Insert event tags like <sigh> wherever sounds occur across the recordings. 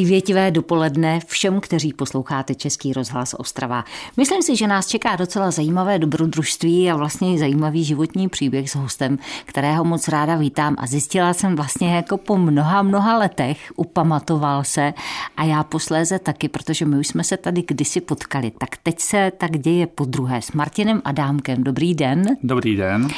Přívětivé dopoledne všem, kteří posloucháte Český rozhlas Ostrava. Myslím si, že nás čeká docela zajímavé dobrodružství a vlastně zajímavý životní příběh s hostem, kterého moc ráda vítám a zjistila jsem vlastně jako po mnoha, mnoha letech, upamatoval se a já posléze taky, protože my už jsme se tady kdysi potkali. Tak teď se tak děje po druhé s Martinem Adámkem. Dobrý den. Dobrý den.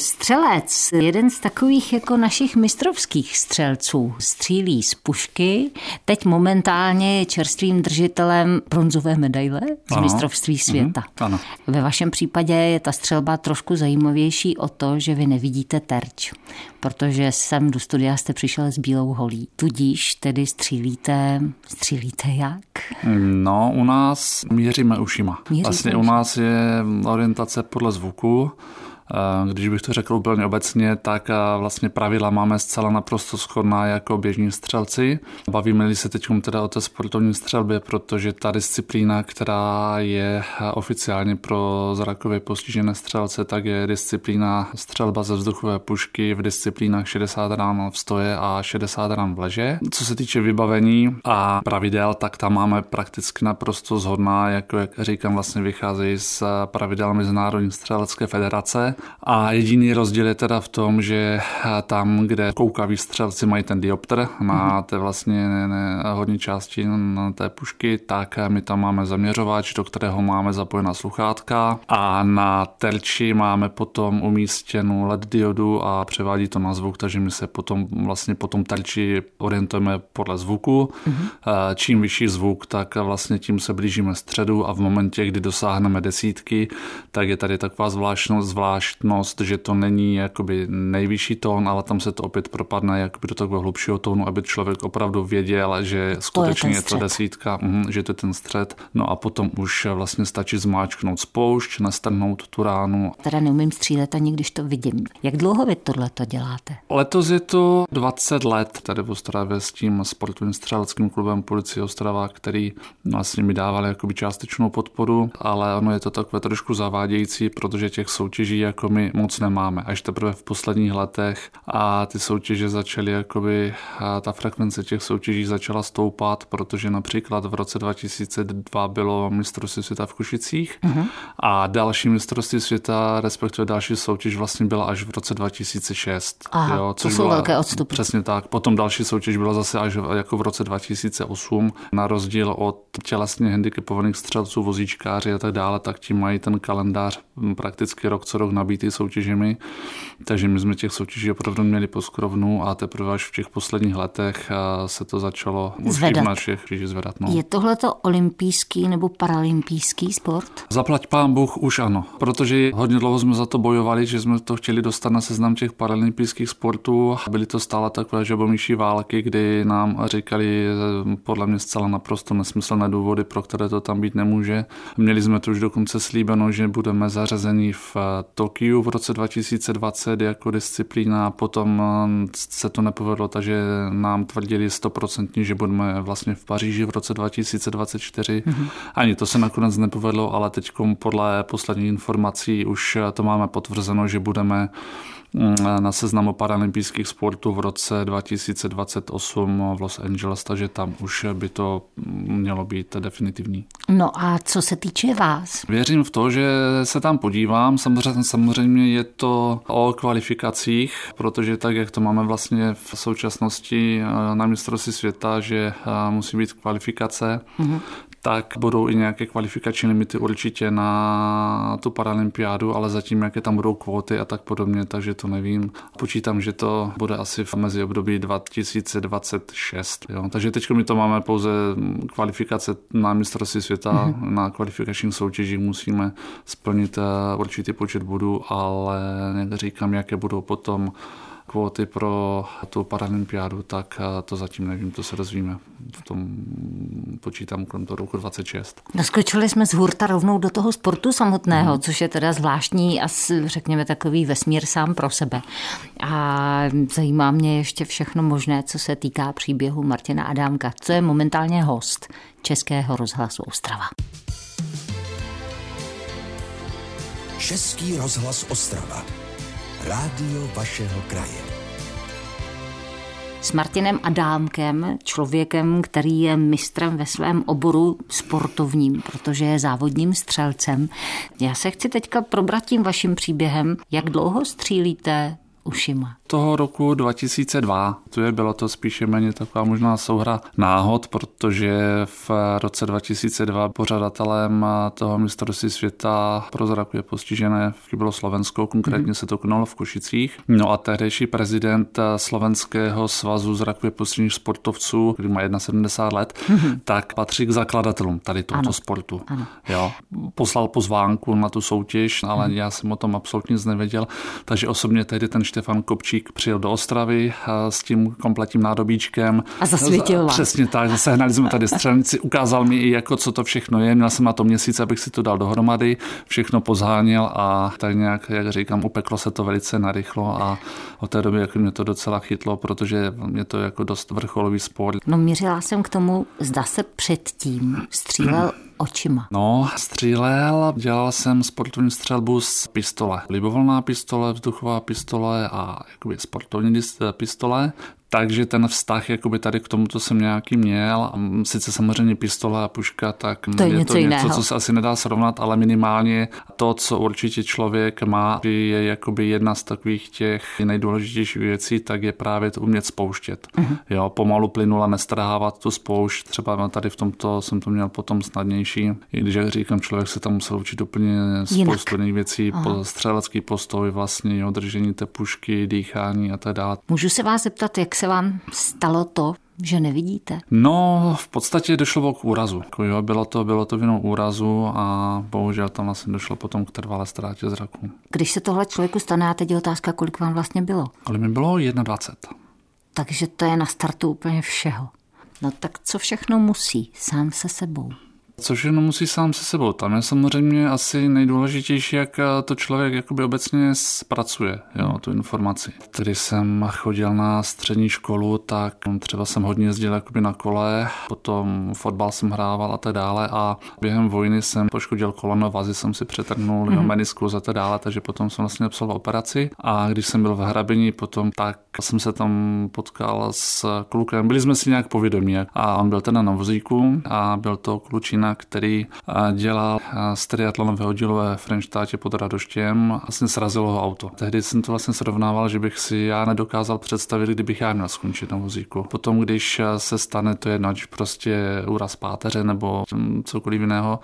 Střelec, jeden z takových jako našich mistrovských střelců, střílí z pušky. Teď momentálně je čerstvým držitelem bronzové medaile z ano. mistrovství mhm, světa. Ano. Ve vašem případě je ta střelba trošku zajímavější o to, že vy nevidíte terč, protože sem do studia jste přišel s bílou holí. Tudíž tedy střílíte, střílíte jak? No, u nás měříme ušima. Měříte vlastně ušima. u nás je orientace podle zvuku. Když bych to řekl úplně obecně, tak vlastně pravidla máme zcela naprosto shodná jako běžní střelci. Bavíme-li se teď teda o té sportovní střelbě, protože ta disciplína, která je oficiálně pro zrakově postižené střelce, tak je disciplína střelba ze vzduchové pušky v disciplínách 60 rán v stoje a 60 rán v leže. Co se týče vybavení a pravidel, tak tam máme prakticky naprosto zhodná, jako jak říkám, vlastně vycházejí z pravidel Mezinárodní střelecké federace. A jediný rozdíl je teda v tom, že tam, kde koukaví střelci mají ten diopter na mhm. té vlastně ne, ne, hodně části na té pušky, tak my tam máme zaměřovač, do kterého máme zapojená sluchátka a na terči máme potom umístěnou LED diodu a převádí to na zvuk, takže my se potom vlastně po tom terči orientujeme podle zvuku. Mm-hmm. Čím vyšší zvuk, tak vlastně tím se blížíme středu a v momentě, kdy dosáhneme desítky, tak je tady taková zvláštnost, zvlášť zvláštnost, že to není jakoby nejvyšší tón, ale tam se to opět propadne jakoby do takového hlubšího tónu, aby člověk opravdu věděl, že skutečně to je, je to desítka, mm, že to je ten střed. No a potom už vlastně stačí zmáčknout spoušť, nastrhnout tu ránu. Teda neumím střílet ani když to vidím. Jak dlouho vy tohle to děláte? Letos je to 20 let tady v Ostravě s tím sportovním střeleckým klubem Policie Ostrava, který vlastně mi dával jakoby částečnou podporu, ale ono je to takové trošku zavádějící, protože těch soutěží jako jako my moc nemáme. Až teprve v posledních letech a ty soutěže začaly, jakoby ta frekvence těch soutěží začala stoupat, protože například v roce 2002 bylo mistrovství světa v Kušicích uh-huh. a další mistrovství světa, respektive další soutěž vlastně byla až v roce 2006. Aha, jo, což to jsou byla, velké odstupy. Přesně tak. Potom další soutěž byla zase až jako v roce 2008, na rozdíl od tělesně handicapovaných střelců, vozíčkáři a tak dále, tak ti mají ten kalendář prakticky rok co rok nabít nabitý soutěžemi, takže my jsme těch soutěží opravdu měli poskrovnu a teprve až v těch posledních letech se to začalo zvedat. už v našich zvedat. No. Je tohle to olympijský nebo paralympijský sport? Zaplať pán Bůh už ano, protože hodně dlouho jsme za to bojovali, že jsme to chtěli dostat na seznam těch paralympijských sportů. Byly to stále takové žabomíší války, kdy nám říkali podle mě zcela naprosto nesmyslné důvody, pro které to tam být nemůže. Měli jsme to už dokonce slíbeno, že budeme zařazeni v Tokiu Tokiu v roce 2020 jako disciplína, potom eh, se to nepovedlo, takže nám tvrdili stoprocentně, že budeme vlastně v Paříži v roce 2024. Mm-hmm. Ani to se nakonec nepovedlo, ale teď podle posledních informací už to máme potvrzeno, že budeme na seznamu paralympijských sportů v roce 2028 v Los Angeles, takže tam už by to mělo být definitivní. No a co se týče vás? Věřím v to, že se tam podívám. Samozřejmě, samozřejmě je to o kvalifikacích, protože tak, jak to máme vlastně v současnosti eh, na mistrovství světa, že eh, musí být kvalifikace, mm-hmm tak budou i nějaké kvalifikační limity určitě na tu paralympiádu, ale zatím, jaké tam budou kvóty a tak podobně, takže to nevím. Počítám, že to bude asi v mezi období 2026. Jo. Takže teď my to máme pouze kvalifikace na mistrovství světa, mm-hmm. na kvalifikačních soutěžích musíme splnit eh, určitý počet bodů, ale říkám, jaké budou potom kvóty pro tu paralympiádu, tak eh, to zatím nevím, to se rozvíme. V tom počítám kolem toho roku 26. Naskočili jsme z hurta rovnou do toho sportu samotného, hmm. což je teda zvláštní a řekněme takový vesmír sám pro sebe. A zajímá mě ještě všechno možné, co se týká příběhu Martina Adámka, co je momentálně host Českého rozhlasu Ostrava. Český rozhlas Ostrava. Rádio vašeho kraje. S Martinem Adámkem, člověkem, který je mistrem ve svém oboru sportovním, protože je závodním střelcem. Já se chci teďka probrat tím vaším příběhem. Jak dlouho střílíte ušima? Toho roku 2002. Tu je bylo to spíše méně taková možná souhra náhod, protože v roce 2002 pořadatelem toho mistrovství světa pro zrakově postižené bylo Slovensko, konkrétně mm-hmm. se to konalo v Košicích. No a tehdejší prezident Slovenského svazu zrakově postižených sportovců, který má 71 let, mm-hmm. tak patří k zakladatelům tady tohoto ano. sportu. Ano. Jo. Poslal pozvánku na tu soutěž, ale mm-hmm. já jsem o tom absolutně nic nevěděl, takže osobně tehdy ten Štefan Kopčí Košík přijel do Ostravy eh, s tím kompletním nádobíčkem. A zasvětil vás. Přesně tak, zasehnali jsme tady střelnici, ukázal mi i jako co to všechno je, měl jsem na to měsíc, abych si to dal dohromady, všechno pozháněl a tak nějak, jak říkám, upeklo se to velice narychlo a od té doby jako mě to docela chytlo, protože mě to jako dost vrcholový sport. No mířila jsem k tomu, zda se předtím střílel očima? No, střílel, dělal jsem sportovní střelbu z pistole. Libovolná pistole, vzduchová pistole a jakoby sportovní pistole. Takže ten vztah jakoby tady k tomuto jsem nějaký měl. Sice samozřejmě pistole a puška, tak to je, je něco to něco, co se asi nedá srovnat, ale minimálně to, co určitě člověk má, je jakoby jedna z takových těch nejdůležitějších věcí, tak je právě to umět spouštět. Uh-huh. Jo, pomalu plynula nestrhávat tu spoušť. Třeba tady v tomto jsem to měl potom snadnější. I když, jak říkám, člověk se tam musel učit úplně spoustu jiných věcí, po, střelecký postoj, vlastně, jo, držení té pušky, dýchání a tak dále. Můžu se vás zeptat, jak se vám stalo to, že nevidíte? No, v podstatě došlo k úrazu. Jako jo, bylo to, bylo to vinou úrazu a bohužel tam vlastně došlo potom k trvalé ztrátě zraku. Když se tohle člověku stane, a teď je otázka, kolik vám vlastně bylo? Ale mi bylo 21. Takže to je na startu úplně všeho. No tak co všechno musí sám se sebou? Což jenom musí sám se sebou. Tam je samozřejmě asi nejdůležitější, jak to člověk jakoby obecně zpracuje, jo, tu informaci. Když jsem chodil na střední školu, tak třeba jsem hodně jezdil jakoby na kole, potom fotbal jsem hrával a tak dále a během vojny jsem poškodil koleno, vazy jsem si přetrhnul, mm-hmm. meniskus a tak dále, takže potom jsem vlastně absolvoval operaci a když jsem byl v Hrabini potom, tak jsem se tam potkal s klukem, byli jsme si nějak povědomí a on byl teda na vozíku a byl to klučina Martina, který dělal z triatlonového dílu ve Frenštátě pod Radoštěm, vlastně srazilo ho auto. Tehdy jsem to vlastně srovnával, že bych si já nedokázal představit, kdybych já měl skončit na vozíku. Potom, když se stane to jedno, ať prostě úraz páteře nebo cokoliv jiného,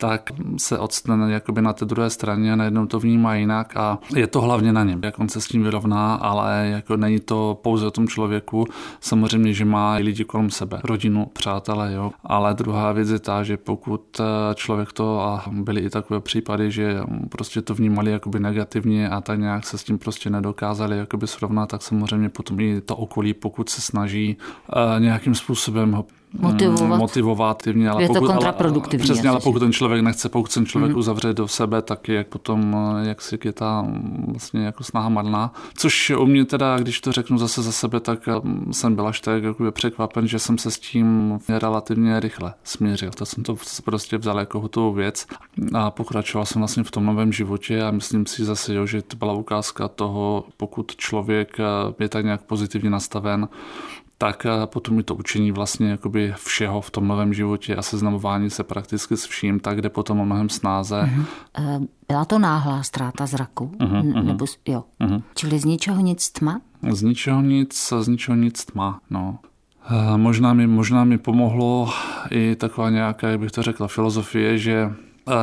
tak se odstane jakoby na té druhé straně najednou to vnímá jinak a je to hlavně na něm, jak on se s tím vyrovná, ale jako není to pouze o tom člověku, samozřejmě, že má i lidi kolem sebe, rodinu, přátelé, jo. Ale druhá věc je ta, že pokud eh, člověk to, a byly i takové případy, že prostě to vnímali jakoby negativně a tak nějak se s tím prostě nedokázali jakoby srovnat, tak samozřejmě potom i to okolí, pokud se snaží uh, nějakým způsobem ho motivovat. motivovat ale je pokud, to kontraproduktivní. Ale, přesně, ale pokud ten člověk nechce, pokud ten člověk mm. uzavře do sebe, tak je jak potom, jak si je ta vlastně jako snaha marná. Což u mě teda, když to řeknu zase za sebe, tak jsem byl až tak jako překvapen, že jsem se s tím relativně rychle smířil. To jsem to prostě vzal jako hotovou věc a pokračoval jsem vlastně v tom novém životě a myslím si zase, jo, že to byla ukázka toho, pokud člověk je tak nějak pozitivně nastaven, tak potom mi to učení vlastně jakoby všeho v tom novém životě a seznamování se prakticky s vším, tak jde potom o mnohem snáze. Uh-huh. Byla to náhlá ztráta zraku? Uh-huh, Nebo, jo. Uh-huh. Čili z ničeho nic tma? Z ničeho nic, z ničeho nic tma, no. Uh, možná mi, možná mi pomohlo i taková nějaká, jak bych to řekla, filozofie, že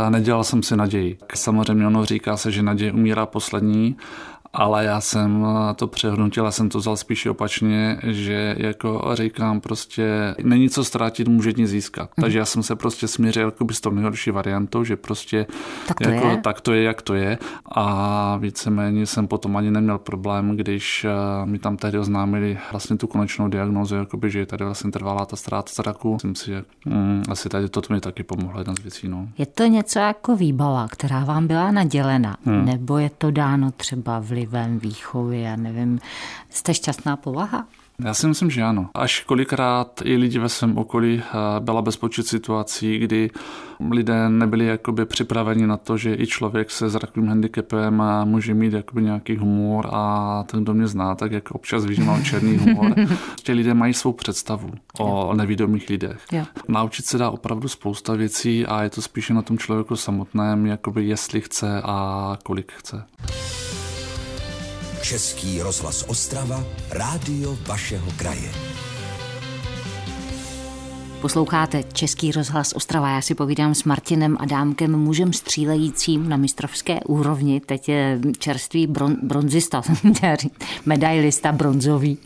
Nedělal jsem si naději. Samozřejmě ono říká se, že naděje umírá poslední ale já jsem to přehodnotil, já jsem to vzal spíš opačně, že jako říkám prostě není co ztratit, může nic získat. Mm. Takže já jsem se prostě smířil jako s tou nejhorší variantou, že prostě tak to, jako, je. tak to je, jak to je a víceméně jsem potom ani neměl problém, když eh, mi tam tehdy oznámili vlastně tu konečnou diagnózu, jakoby, že tady vlastně trvalá ta ztráta zraku. Myslím si, že mm, asi tady to mi taky pomohlo, jedna z věcí. No. Je to něco jako výbava, která vám byla nadělena, hmm. nebo je to dáno třeba v vlivem výchovy, já nevím. Jste šťastná povaha? Já si myslím, že ano. Až kolikrát i lidi ve svém okolí eh, byla bezpočet situací, kdy lidé nebyli jakoby připraveni na to, že i člověk se zrakovým handicapem může mít jakoby nějaký humor a ten, kdo mě zná, tak jako občas víš, mám černý humor. <laughs> Ti lidé mají svou představu o nevědomých lidech. Naučit se dá opravdu spousta věcí a je to spíše na tom člověku samotném, jakoby jestli chce a kolik chce. Český rozhlas Ostrava, rádio vašeho kraje. Posloucháte Český rozhlas Ostrava. Já si povídám s Martinem Adámkem, mužem střílejícím na mistrovské úrovni. Teď je čerstvý bron, bronzista, <laughs> medailista bronzový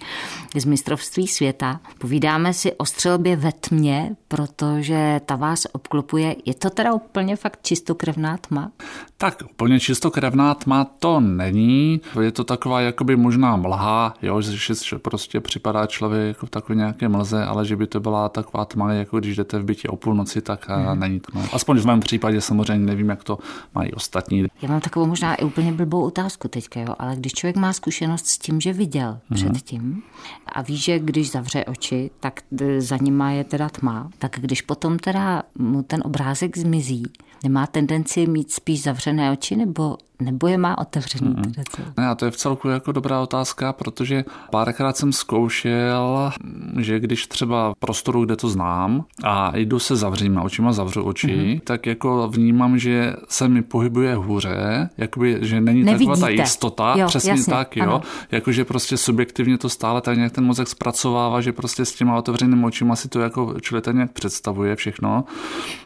z mistrovství světa. Povídáme si o střelbě ve tmě, protože ta vás obklopuje. Je to teda úplně fakt čistokrevná tma? Tak úplně čistokrevná tma to není. Je to taková jakoby možná mlha, jo, že prostě připadá člověk jako v takové nějaké mlze, ale že by to byla taková tma, jako když jdete v bytě o půlnoci, tak hmm. není to. Aspoň v mém případě samozřejmě nevím, jak to mají ostatní. Já mám takovou možná i úplně blbou otázku teďka, jo, ale když člověk má zkušenost s tím, že viděl hmm. předtím a ví, že když zavře oči, tak za nima je teda tma, tak když potom teda mu ten obrázek zmizí, nemá tendenci mít spíš zavřené oči nebo nebo je má otevřený? Mm. Teda Ne, a to je v celku jako dobrá otázka, protože párkrát jsem zkoušel, že když třeba v prostoru, kde to znám a jdu se zavřít očima, zavřu oči, mm. tak jako vnímám, že se mi pohybuje hůře, jakoby, že není Nevidíte. taková ta jistota, jo, přesně jasně, tak, jo, jakože prostě subjektivně to stále tak nějak ten mozek zpracovává, že prostě s těma otevřenými očima si to jako člověk tak nějak představuje všechno.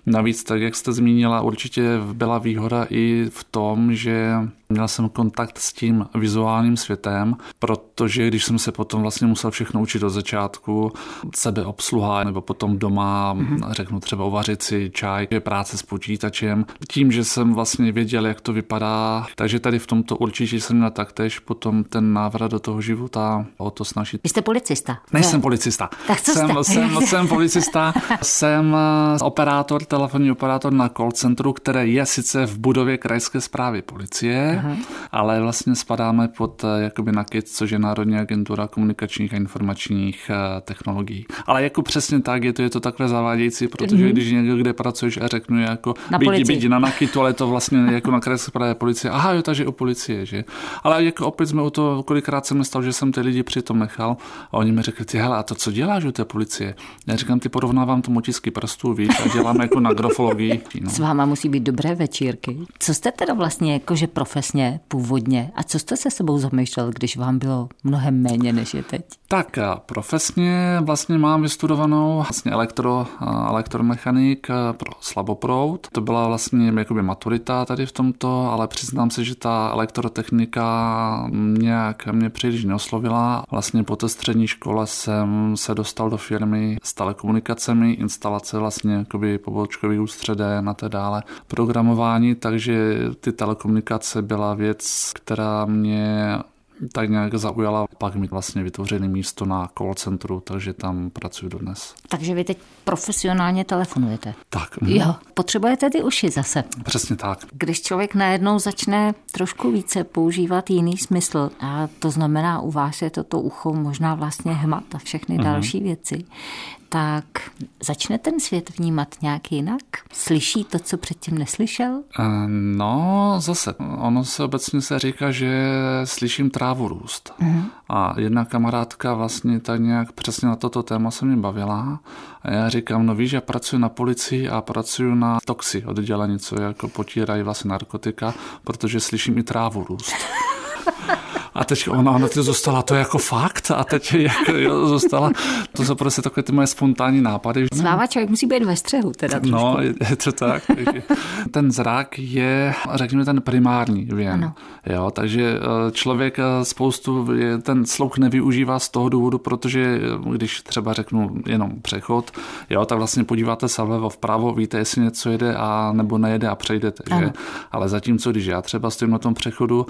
Navíc, tak jak jste zmínila, určitě byla výhoda i v tom, že Měl jsem kontakt s tím vizuálním světem, protože když jsem se potom vlastně musel všechno učit od začátku, sebeobsluha nebo potom doma, mm-hmm. řeknu třeba uvařit si čaj, je práce s počítačem, tím, že jsem vlastně věděl, jak to vypadá, takže tady v tomto určitě jsem měl taktéž potom ten návrat do toho života o to snažit. Vy jste policista? Nejsem policista. Tak co jsem, jste? Jsem, jsem <laughs> policista, jsem eh, operátor, telefonní operátor na call centru, které je sice v budově krajské zprávy policie, Aha. ale vlastně spadáme pod eh, jakoby NAKIT, což je Národní agentura komunikačních a informačních eh, technologií. Ale jako přesně tak je to, je to takové zavádějící, protože mm-hmm. když někdo kde pracuješ a řeknu jako na byť, byť na NAKITu, ale to vlastně jako na krajské zprávě policie. Aha, jo, takže o policie, že? Ale jako opět jsme u toho, kolikrát se mi stalo, že jsem ty lidi přitom nechal a oni mi řekli, ty hele, a to co děláš u té policie? Já říkám, ty porovnávám to motisky prstů, víš, a děláme jako na grafologii. No. <laughs> S váma musí být dobré večírky. Co jste teda vlastně jakože profesně původně a co jste se sebou zamýšlel, když vám bylo mnohem méně než je teď? Tak profesně vlastně mám vystudovanou vlastně elektro, elektromechanik pro slaboprout. To byla vlastně jakoby maturita tady v tomto, ale přiznám se, že ta elektrotechnika nějak mě příliš neoslovila. Vlastně po té střední škole jsem se dostal do firmy s telekomunikacemi, instalace vlastně jakoby pobočkový ústředé a tak dále, programování, takže ty telekomunikace byla věc, která mě tak nějak zaujala. Pak mi vlastně vytvořili místo na call centru, takže tam pracuji dodnes. Takže vy teď profesionálně telefonujete? Tak. Mhm. Jo, potřebujete ty uši zase. Přesně tak. Když člověk najednou začne trošku více používat jiný smysl, a to znamená u vás je toto ucho možná vlastně hmat a všechny mm-hmm. další věci, tak začne ten svět vnímat nějak jinak? Slyší to, co předtím neslyšel? Eh, no, zase. Ono se obecně se říká, že slyším trávu růst. Uh-huh. A jedna kamarádka vlastně tak nějak přesně na toto téma se mě bavila. A já říkám, no víš, já pracuji na policii a pracuji na toxi oddělení, co jako potírají vlastně narkotika, protože slyším i trávu růst. <laughs> A teď ona, ona ty zostala to jako fakt a teď jako, jo, zostala, to jsou prostě takové ty moje spontánní nápady. Sláva člověk musí být ve střehu teda trošku. No, je to tak. ten zrak je, řekněme, ten primární věm. Ano. Jo, takže eh, člověk eh, spoustu ten sluch nevyužívá z toho důvodu, protože eh, když třeba řeknu jenom přechod, jo, tak vlastně podíváte se vlevo vpravo, víte, jestli něco jede a nebo nejede a přejdete, že? Ale zatímco, když já třeba stojím na tom přechodu,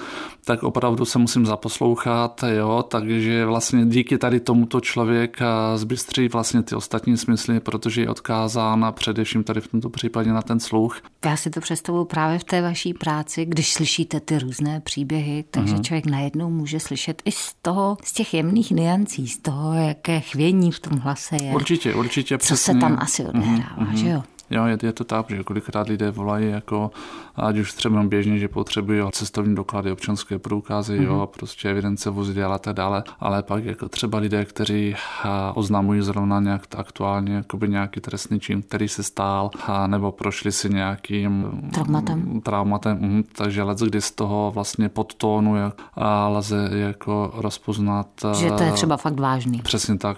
tak opravdu se musím zaposlouchat, jo, takže vlastně díky tady tomuto člověk zbystří vlastně ty ostatní smysly, protože je odkázán především tady v tomto případě na ten sluch. Já si to představuji právě v té vaší práci, když slyšíte ty různé příběhy, takže uh-huh. člověk najednou může slyšet i z toho, z těch jemných niancí, z toho, jaké chvění v tom hlase je. Určitě, určitě. Co přesně. se tam asi odehrává, uh-huh. že jo? Jo, je, je to tak, že kolikrát lidé volají jako, ať už třeba běžně, že potřebují cestovní doklady, občanské průkazy, mm-hmm. jo, mhm. prostě evidence vozidel a tak dále, ale pak jako třeba lidé, kteří oznamují zrovna nějak aktuálně jakoby nějaký trestný čin, který se stál, a nebo prošli si nějakým traumatem, traumatem mm, takže let, kdy z toho vlastně podtónu jak, a lze jako rozpoznat. Že to je třeba fakt vážný. Přesně tak.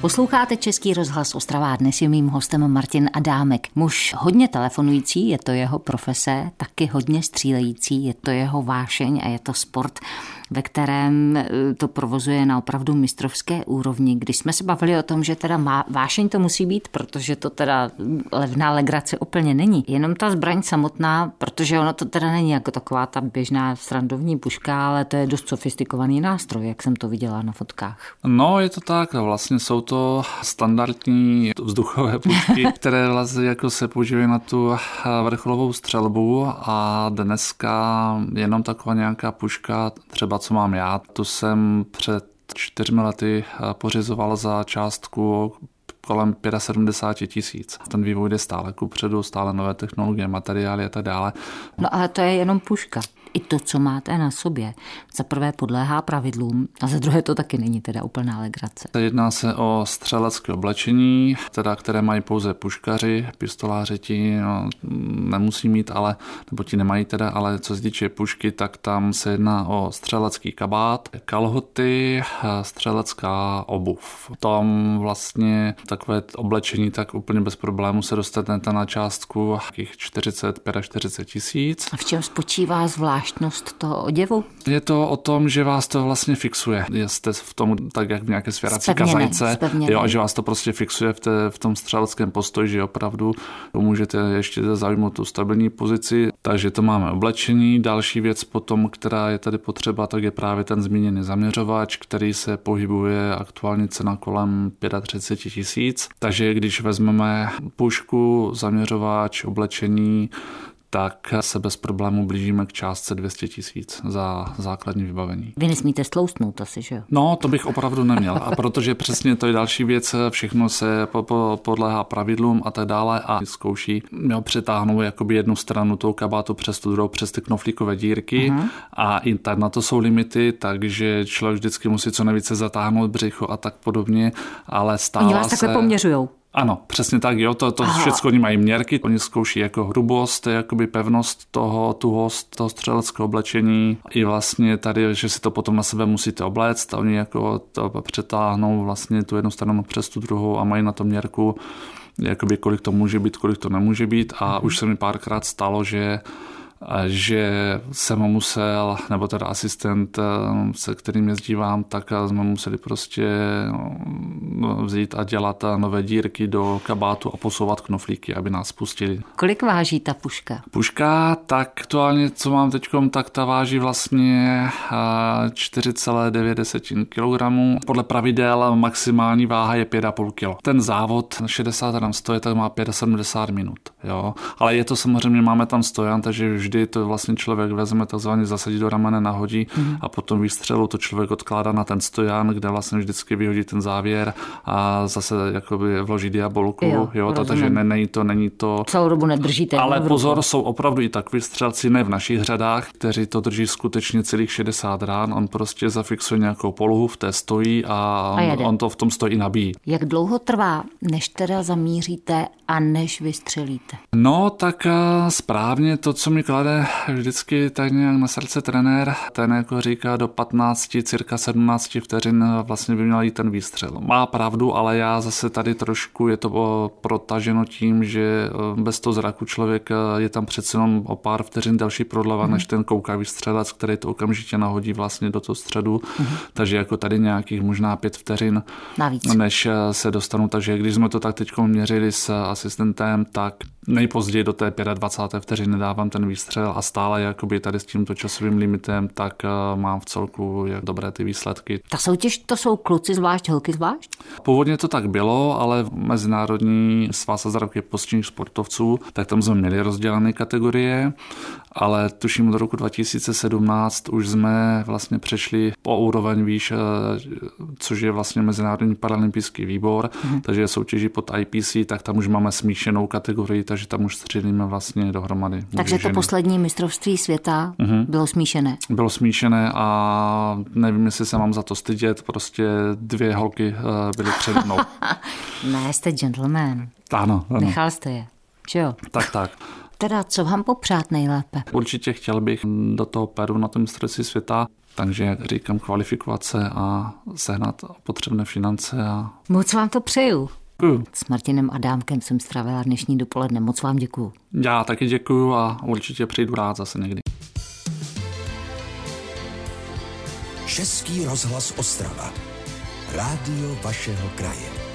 Posloucháte Český rozhlas Ostrava. Dnes je mým hostem Martin Adámek. Muž hodně telefonující, je to jeho profese, taky hodně střílející, je to jeho vášeň a je to sport ve kterém e, to provozuje na opravdu mistrovské úrovni. Když jsme se bavili o tom, že teda má, vášeň to musí být, protože to teda levná legrace úplně není. Jenom ta zbraň samotná, protože ono to teda není jako taková ta běžná srandovní puška, ale to je dost sofistikovaný nástroj, jak jsem to viděla na fotkách. No, je to tak. Vlastně jsou to standardní vzduchové pušky, <laughs> které vlastně jako se používají na tu vrcholovou střelbu a dneska jenom taková nějaká puška, třeba co mám já, tu jsem před čtyřmi lety eh, pořizoval za částku kolem 75 tisíc. Ten vývoj jde stále kupředu, stále nové technologie, materiály a tak dále. No ale to je jenom puška i to, co máte na sobě, za prvé podléhá pravidlům a za druhé to taky není teda úplná legrace. Jedná se o střelecké oblečení, teda, které mají pouze puškaři, pistoláři ti no, nemusí mít, ale, nebo ti nemají teda, ale co se týče pušky, tak tam se jedná o střelecký kabát, kalhoty, střelecká obuv. Tam vlastně takové oblečení tak úplně bez problému se dostanete na částku 45 40 tisíc. A v čem spočívá zvlášť zvláštnost toho oděvu? Je to o tom, že vás to vlastně fixuje. Jste v tom tak, jak v nějaké svěrací kazajce. Jo, a že vás to prostě fixuje v, té, v tom střeleckém postoji, že opravdu můžete ještě zaujmout tu stabilní pozici. Takže to máme oblečení. Další věc potom, která je tady potřeba, tak je právě ten zmíněný zaměřovač, který se pohybuje aktuálně cena kolem 35 tisíc. Takže když vezmeme pušku, zaměřovač, oblečení, tak se bez problému blížíme k částce 200 tisíc za základní vybavení. Vy nesmíte stloustnout asi, že jo? No, to bych opravdu neměl. A protože přesně to je další věc, všechno se po, po, podléhá pravidlům a tak dále a zkouší jo, přetáhnout jakoby jednu stranu toho kabátu přes tu druhou, přes ty knoflíkové dírky uh-huh. a i tak na to jsou limity, takže člověk vždycky musí co nejvíce zatáhnout břicho a tak podobně, ale stále Oni vás se... takhle poměřujou. Ano, přesně tak, jo, to, to všechno oni mají měrky, oni zkouší jako hrubost, jakoby pevnost toho, tuhost toho střeleckého oblečení i vlastně tady, že si to potom na sebe musíte obléct a oni jako to přetáhnou vlastně tu jednu stranu přes tu druhou a mají na to měrku, jakoby kolik to může být, kolik to nemůže být a mm-hmm. už se mi párkrát stalo, že že jsem musel, nebo teda asistent, se kterým jezdívám, tak jsme museli prostě no, vzít a dělat nové dírky do kabátu a posouvat knoflíky, aby nás pustili. Kolik váží ta puška? Puška, tak aktuálně, co mám teď, tak ta váží vlastně 4,9 kg. Podle pravidel maximální váha je 5,5 kg. Ten závod 60 gram stoje, tak má 75 minut. Jo? Ale je to samozřejmě, máme tam stojan, takže vždy to vlastně člověk vezme takzvaně zasadí do ramene, nahodí mm. a potom výstřelu to člověk odkládá na ten stojan, kde vlastně vždycky vyhodí ten závěr a zase jakoby vloží diabolku. Jo, jo to, takže ne, není to, není to. Celou dobu nedržíte. Ale pozor, jsou opravdu i takový střelci, ne v našich řadách, kteří to drží skutečně celých 60 rán. On prostě zafixuje nějakou polohu, v té stojí a, a on to v tom stojí nabíjí. Jak dlouho trvá, než teda zamíříte a než vystřelíte? No, tak eh, správně to, co mi klade vždycky tak nějak na srdce trenér, ten jako říká do 15, cirka 17 vteřin eh, vlastně by měl jít ten výstřel. Má pravdu, ale já zase tady trošku je to protaženo tím, že bez toho zraku člověk je tam přece jenom o pár vteřin další prodleva, mm. než ten koukavý střelec, který to okamžitě nahodí vlastně do toho středu. Mm. Takže jako tady nějakých možná pět vteřin, Navíc. než se dostanu. Takže když jsme to tak teď měřili s asistentem, tak nejpozději do té 25. vteřiny dávám ten výstřel a stále jakoby tady s tímto časovým limitem, tak eh, mám v celku jak dobré ty výsledky. Ta soutěž to jsou kluci zvlášť, holky zvlášť? Původně to tak bylo, ale Mezinárodní svaz a zdravky postižených sportovců, tak tam jsme měli rozdělené kategorie, ale tuším od roku 2017 už jsme vlastně přešli po úroveň výš, eh, což je vlastně Mezinárodní paralympijský výbor, mm-hmm. takže soutěží pod IPC, tak tam už máme smíšenou kategorii, takže tam už střílíme vlastně dohromady. Takže to ženy. poslední mistrovství světa mm-hmm. bylo smíšené? Bylo smíšené a nevím, jestli se mám za to stydět, prostě dvě holky eh, byly před mnou. <laughs> ne, jste gentleman. Ano, ano. Nechal jste je, že jo? Tak, tak. Teda co vám popřát nejlépe? Určitě chtěl bych do toho Peru na tom mistrovství světa takže, jak říkám, kvalifikovat se a sehnat potřebné finance. A... Moc vám to přeju. Děkuju. S Martinem Adámkem jsem stravila dnešní dopoledne. Moc vám děkuju. Já taky děkuju a určitě přijdu rád zase někdy. Český rozhlas Ostrava. Rádio vašeho kraje.